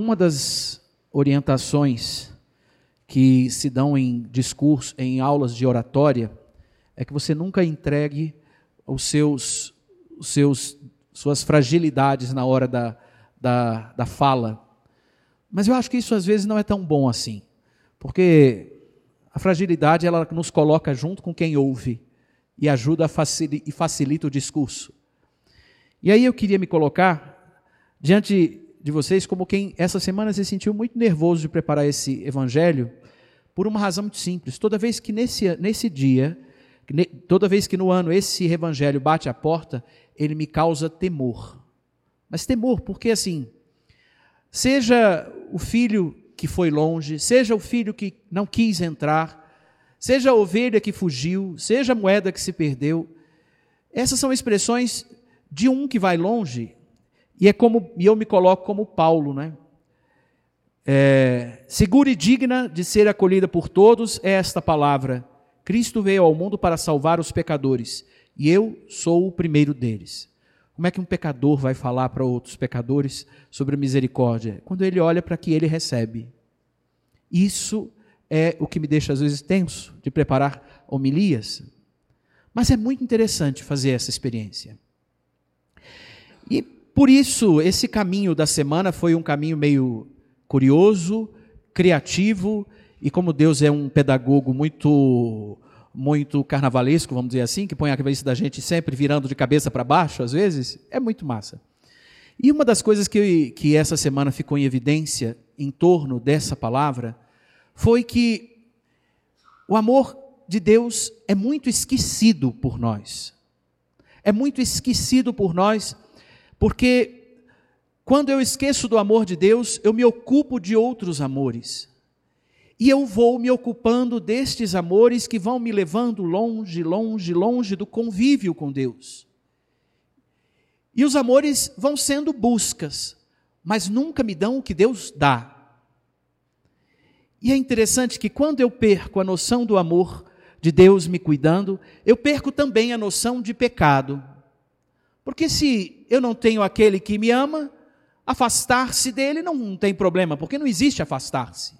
Uma das orientações que se dão em discurso, em aulas de oratória, é que você nunca entregue os seus, os seus, suas fragilidades na hora da, da, da fala. Mas eu acho que isso às vezes não é tão bom assim, porque a fragilidade ela nos coloca junto com quem ouve e ajuda a facilita, e facilita o discurso. E aí eu queria me colocar diante de vocês como quem essa semana se sentiu muito nervoso de preparar esse evangelho, por uma razão muito simples. Toda vez que nesse, nesse dia, toda vez que no ano esse evangelho bate a porta, ele me causa temor. Mas temor, porque assim, seja o filho que foi longe, seja o filho que não quis entrar, seja a ovelha que fugiu, seja a moeda que se perdeu, essas são expressões de um que vai longe, e é como e eu me coloco como Paulo, né? É, segura e digna de ser acolhida por todos é esta palavra: Cristo veio ao mundo para salvar os pecadores, e eu sou o primeiro deles. Como é que um pecador vai falar para outros pecadores sobre misericórdia? Quando ele olha para que ele recebe. Isso é o que me deixa às vezes tenso de preparar homilias. Mas é muito interessante fazer essa experiência. E por isso, esse caminho da semana foi um caminho meio curioso, criativo, e como Deus é um pedagogo muito muito carnavalesco, vamos dizer assim, que põe a cabeça da gente sempre virando de cabeça para baixo, às vezes, é muito massa. E uma das coisas que, que essa semana ficou em evidência em torno dessa palavra foi que o amor de Deus é muito esquecido por nós. É muito esquecido por nós porque quando eu esqueço do amor de Deus, eu me ocupo de outros amores. E eu vou me ocupando destes amores que vão me levando longe, longe, longe do convívio com Deus. E os amores vão sendo buscas, mas nunca me dão o que Deus dá. E é interessante que quando eu perco a noção do amor de Deus me cuidando, eu perco também a noção de pecado. Porque se eu não tenho aquele que me ama, afastar-se dele não tem problema, porque não existe afastar-se.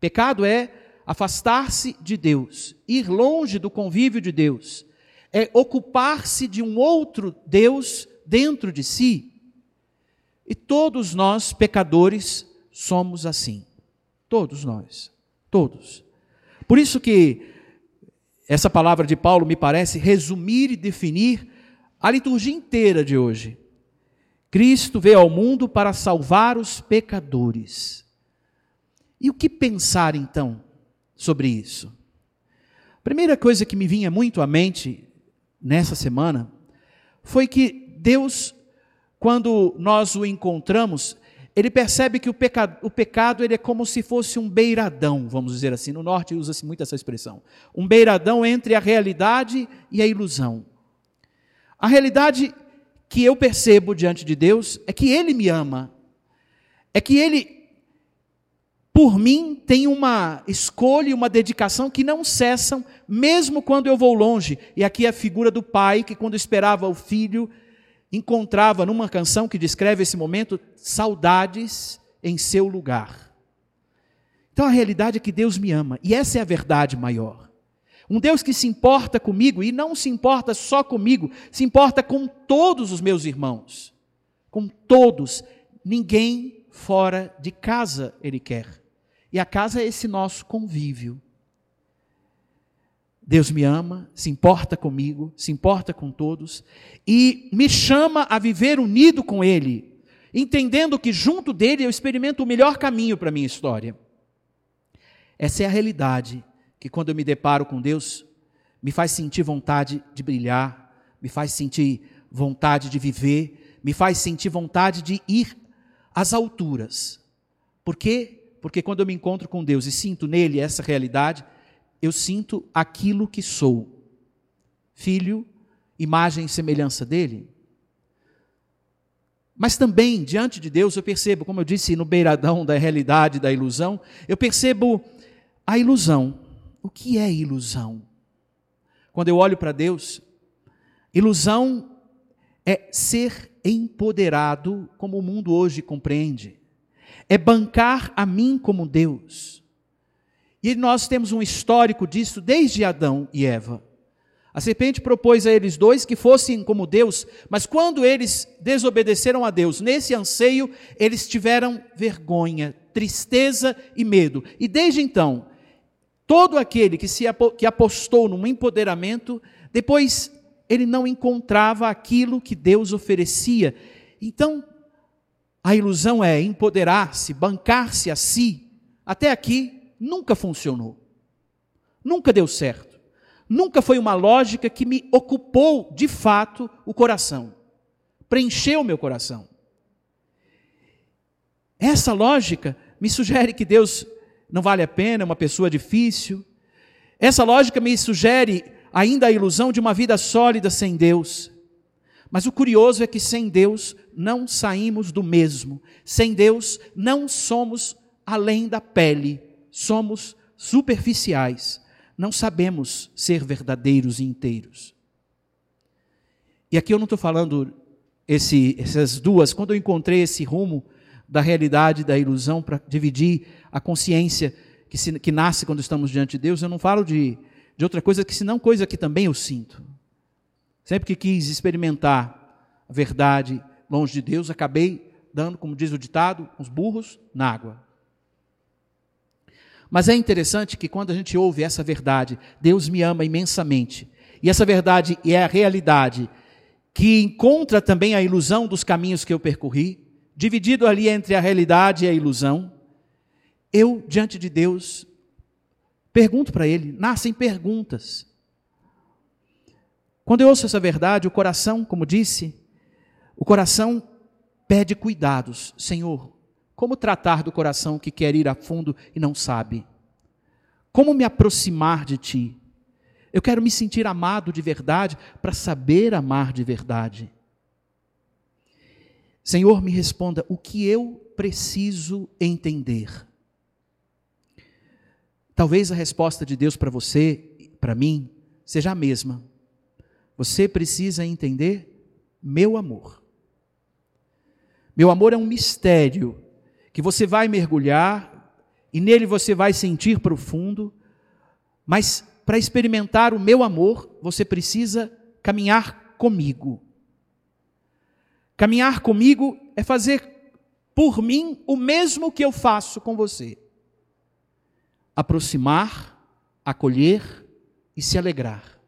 Pecado é afastar-se de Deus, ir longe do convívio de Deus, é ocupar-se de um outro Deus dentro de si. E todos nós, pecadores, somos assim. Todos nós. Todos. Por isso que essa palavra de Paulo me parece resumir e definir a liturgia inteira de hoje. Cristo veio ao mundo para salvar os pecadores. E o que pensar então sobre isso? A primeira coisa que me vinha muito à mente nessa semana foi que Deus, quando nós o encontramos, ele percebe que o pecado, o pecado ele é como se fosse um beiradão, vamos dizer assim. No norte usa-se muito essa expressão. Um beiradão entre a realidade e a ilusão. A realidade que eu percebo diante de Deus é que Ele me ama, é que Ele, por mim, tem uma escolha e uma dedicação que não cessam, mesmo quando eu vou longe. E aqui é a figura do pai que, quando esperava o filho, encontrava numa canção que descreve esse momento saudades em seu lugar. Então a realidade é que Deus me ama, e essa é a verdade maior. Um Deus que se importa comigo e não se importa só comigo, se importa com todos os meus irmãos. Com todos. Ninguém fora de casa ele quer. E a casa é esse nosso convívio. Deus me ama, se importa comigo, se importa com todos e me chama a viver unido com Ele, entendendo que junto dele eu experimento o melhor caminho para a minha história. Essa é a realidade que quando eu me deparo com Deus, me faz sentir vontade de brilhar, me faz sentir vontade de viver, me faz sentir vontade de ir às alturas. Por quê? Porque quando eu me encontro com Deus e sinto nele essa realidade, eu sinto aquilo que sou. Filho, imagem e semelhança dele. Mas também, diante de Deus, eu percebo, como eu disse no beiradão da realidade, da ilusão, eu percebo a ilusão. O que é ilusão? Quando eu olho para Deus, ilusão é ser empoderado como o mundo hoje compreende. é bancar a mim como Deus. E nós temos um histórico disso desde Adão e Eva. A serpente propôs a eles dois que fossem como Deus, mas quando eles desobedeceram a Deus, nesse anseio, eles tiveram vergonha, tristeza e medo. E desde então, todo aquele que se que apostou num empoderamento, depois ele não encontrava aquilo que Deus oferecia. Então, a ilusão é empoderar-se, bancar-se a si. Até aqui nunca funcionou. Nunca deu certo nunca foi uma lógica que me ocupou de fato o coração, preencheu meu coração. Essa lógica me sugere que Deus não vale a pena, é uma pessoa difícil. Essa lógica me sugere ainda a ilusão de uma vida sólida sem Deus. Mas o curioso é que sem Deus não saímos do mesmo. Sem Deus não somos além da pele, somos superficiais não sabemos ser verdadeiros e inteiros. E aqui eu não estou falando esse, essas duas, quando eu encontrei esse rumo da realidade, da ilusão, para dividir a consciência que, se, que nasce quando estamos diante de Deus, eu não falo de, de outra coisa que senão coisa que também eu sinto. Sempre que quis experimentar a verdade longe de Deus, acabei dando, como diz o ditado, uns burros na água. Mas é interessante que quando a gente ouve essa verdade, Deus me ama imensamente. E essa verdade é a realidade que encontra também a ilusão dos caminhos que eu percorri, dividido ali entre a realidade e a ilusão. Eu, diante de Deus, pergunto para Ele, nascem perguntas. Quando eu ouço essa verdade, o coração, como disse, o coração pede cuidados. Senhor, como tratar do coração que quer ir a fundo e não sabe? Como me aproximar de ti? Eu quero me sentir amado de verdade para saber amar de verdade. Senhor, me responda o que eu preciso entender. Talvez a resposta de Deus para você, para mim, seja a mesma. Você precisa entender meu amor. Meu amor é um mistério que você vai mergulhar e nele você vai sentir profundo, mas para experimentar o meu amor, você precisa caminhar comigo. Caminhar comigo é fazer por mim o mesmo que eu faço com você: aproximar, acolher e se alegrar.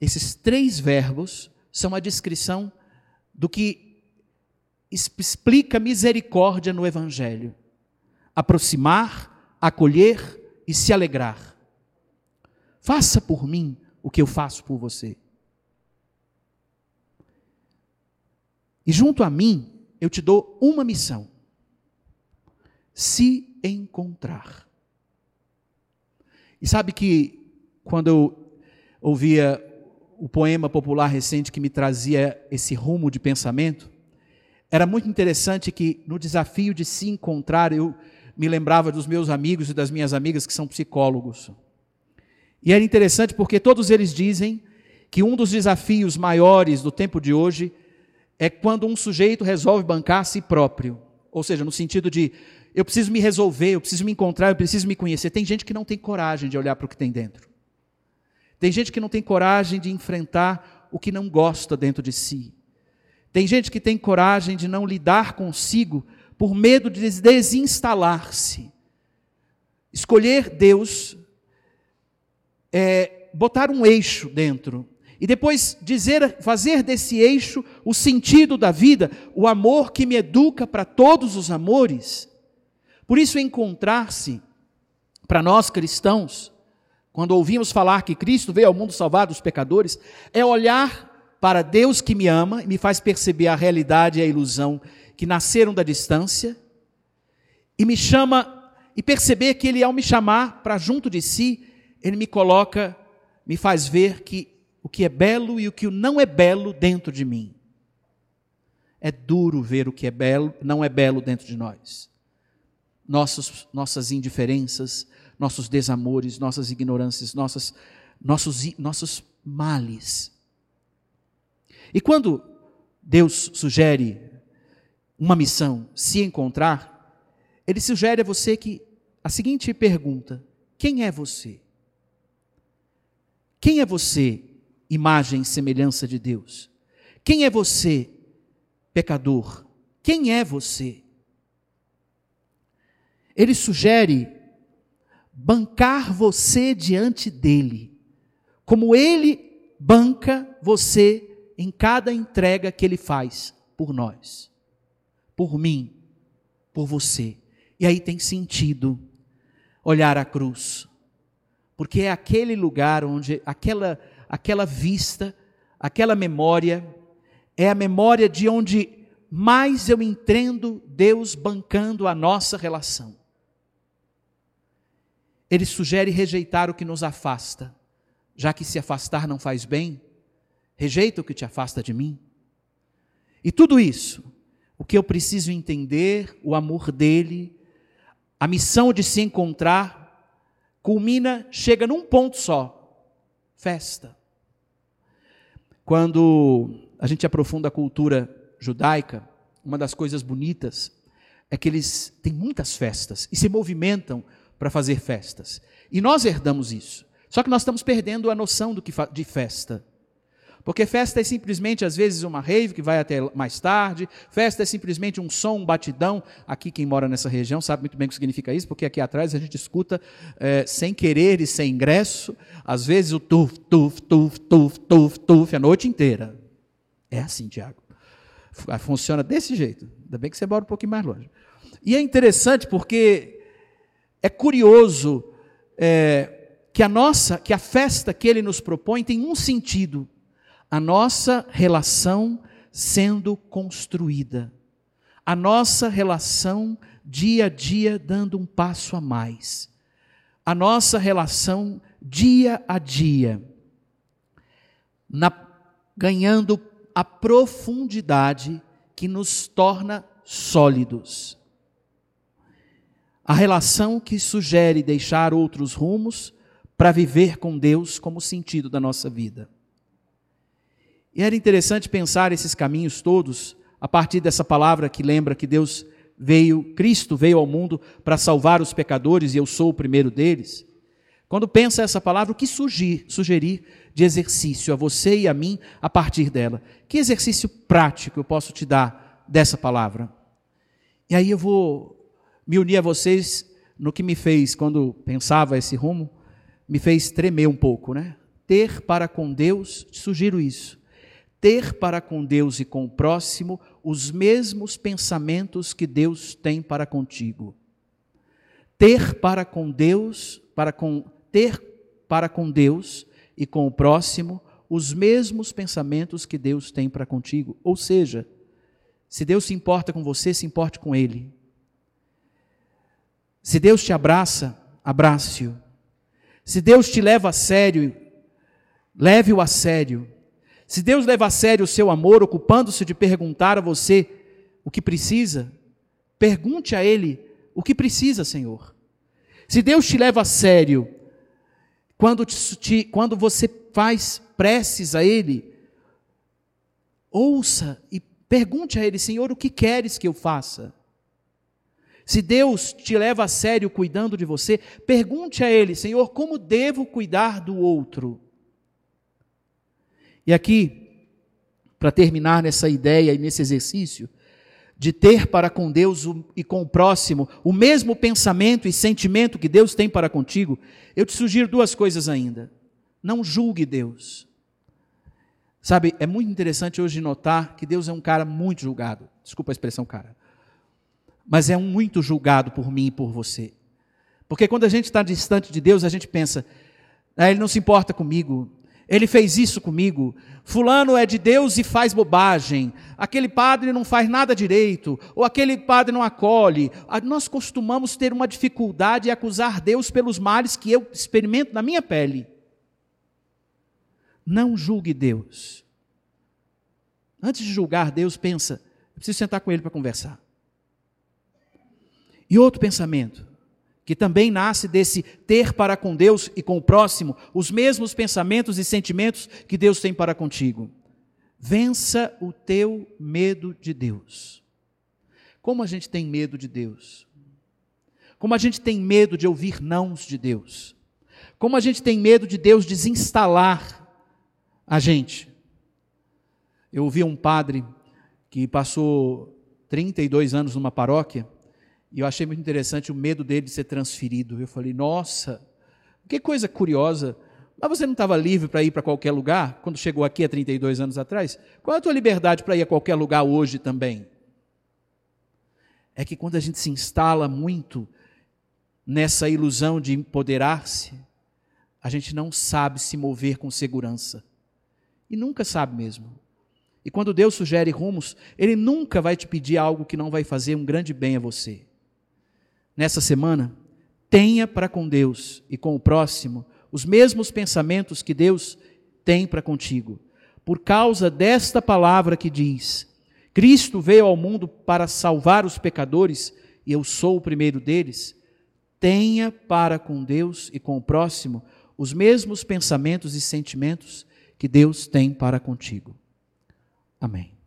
Esses três verbos são a descrição do que explica misericórdia no Evangelho: aproximar, acolher e se alegrar. Faça por mim o que eu faço por você. E junto a mim, eu te dou uma missão: se encontrar. E sabe que quando eu ouvia o poema popular recente que me trazia esse rumo de pensamento, era muito interessante que no desafio de se encontrar, eu me lembrava dos meus amigos e das minhas amigas que são psicólogos. E era interessante porque todos eles dizem que um dos desafios maiores do tempo de hoje é quando um sujeito resolve bancar a si próprio. Ou seja, no sentido de eu preciso me resolver, eu preciso me encontrar, eu preciso me conhecer. Tem gente que não tem coragem de olhar para o que tem dentro. Tem gente que não tem coragem de enfrentar o que não gosta dentro de si. Tem gente que tem coragem de não lidar consigo por medo de desinstalar-se. Escolher Deus é botar um eixo dentro e depois dizer, fazer desse eixo o sentido da vida, o amor que me educa para todos os amores. Por isso encontrar-se para nós cristãos, quando ouvimos falar que Cristo veio ao mundo salvar dos pecadores, é olhar para Deus que me ama e me faz perceber a realidade e a ilusão que nasceram da distância, e me chama, e perceber que Ele, ao me chamar para junto de si, Ele me coloca, me faz ver que que é belo e o que não é belo dentro de mim. É duro ver o que é belo, não é belo dentro de nós. Nossos, nossas indiferenças, nossos desamores, nossas ignorâncias, nossas, nossos, nossos males. E quando Deus sugere uma missão, se encontrar, ele sugere a você que a seguinte pergunta: quem é você? Quem é você, imagem e semelhança de Deus? Quem é você, pecador? Quem é você? Ele sugere bancar você diante dele, como ele banca você em cada entrega que ele faz por nós, por mim, por você. E aí tem sentido olhar a cruz, porque é aquele lugar onde aquela aquela vista, aquela memória é a memória de onde mais eu entendo Deus bancando a nossa relação. Ele sugere rejeitar o que nos afasta, já que se afastar não faz bem, rejeita o que te afasta de mim. E tudo isso, o que eu preciso entender, o amor dele, a missão de se encontrar, culmina, chega num ponto só: festa. Quando a gente aprofunda a cultura judaica, uma das coisas bonitas é que eles têm muitas festas e se movimentam para fazer festas. E nós herdamos isso. Só que nós estamos perdendo a noção do que de festa. Porque festa é simplesmente, às vezes, uma rave que vai até mais tarde, festa é simplesmente um som, um batidão. Aqui, quem mora nessa região sabe muito bem o que significa isso, porque aqui atrás a gente escuta é, sem querer e sem ingresso, às vezes o tuf, tuf, tuf, tuf, tuf, tuf, a noite inteira. É assim, Tiago. Funciona desse jeito. Ainda bem que você mora um pouquinho mais longe. E é interessante porque é curioso é, que a nossa, que a festa que ele nos propõe tem um sentido: a nossa relação sendo construída, a nossa relação dia a dia dando um passo a mais, a nossa relação dia a dia, na, ganhando a profundidade que nos torna sólidos. A relação que sugere deixar outros rumos para viver com Deus como sentido da nossa vida. E era interessante pensar esses caminhos todos a partir dessa palavra que lembra que Deus veio, Cristo veio ao mundo para salvar os pecadores e eu sou o primeiro deles. Quando pensa essa palavra, o que sugerir, sugerir de exercício a você e a mim a partir dela? Que exercício prático eu posso te dar dessa palavra? E aí eu vou me unir a vocês no que me fez, quando pensava esse rumo, me fez tremer um pouco, né? Ter para com Deus, sugiro isso, ter para com Deus e com o próximo os mesmos pensamentos que Deus tem para contigo. Ter para com Deus, para com ter para com Deus e com o próximo os mesmos pensamentos que Deus tem para contigo. Ou seja, se Deus se importa com você, se importe com Ele. Se Deus te abraça, abrace-o. Se Deus te leva a sério, leve-o a sério. Se Deus leva a sério o seu amor, ocupando-se de perguntar a você o que precisa, pergunte a Ele o que precisa, Senhor. Se Deus te leva a sério, quando, te, quando você faz preces a Ele, ouça e pergunte a Ele, Senhor, o que queres que eu faça? Se Deus te leva a sério cuidando de você, pergunte a Ele, Senhor, como devo cuidar do outro? E aqui, para terminar nessa ideia e nesse exercício, de ter para com Deus e com o próximo o mesmo pensamento e sentimento que Deus tem para contigo, eu te sugiro duas coisas ainda. Não julgue Deus. Sabe, é muito interessante hoje notar que Deus é um cara muito julgado. Desculpa a expressão cara mas é um muito julgado por mim e por você. Porque quando a gente está distante de Deus, a gente pensa, ah, ele não se importa comigo, ele fez isso comigo, fulano é de Deus e faz bobagem, aquele padre não faz nada direito, ou aquele padre não acolhe. Ah, nós costumamos ter uma dificuldade em acusar Deus pelos males que eu experimento na minha pele. Não julgue Deus. Antes de julgar Deus, pensa, eu preciso sentar com ele para conversar. E outro pensamento, que também nasce desse ter para com Deus e com o próximo os mesmos pensamentos e sentimentos que Deus tem para contigo. Vença o teu medo de Deus. Como a gente tem medo de Deus? Como a gente tem medo de ouvir nãos de Deus. Como a gente tem medo de Deus desinstalar a gente. Eu ouvi um padre que passou 32 anos numa paróquia e eu achei muito interessante o medo dele de ser transferido. Eu falei, nossa, que coisa curiosa. Mas você não estava livre para ir para qualquer lugar quando chegou aqui há 32 anos atrás? Qual é a tua liberdade para ir a qualquer lugar hoje também? É que quando a gente se instala muito nessa ilusão de empoderar-se, a gente não sabe se mover com segurança. E nunca sabe mesmo. E quando Deus sugere rumos, Ele nunca vai te pedir algo que não vai fazer um grande bem a você. Nessa semana, tenha para com Deus e com o próximo os mesmos pensamentos que Deus tem para contigo. Por causa desta palavra que diz: Cristo veio ao mundo para salvar os pecadores, e eu sou o primeiro deles. Tenha para com Deus e com o próximo os mesmos pensamentos e sentimentos que Deus tem para contigo. Amém.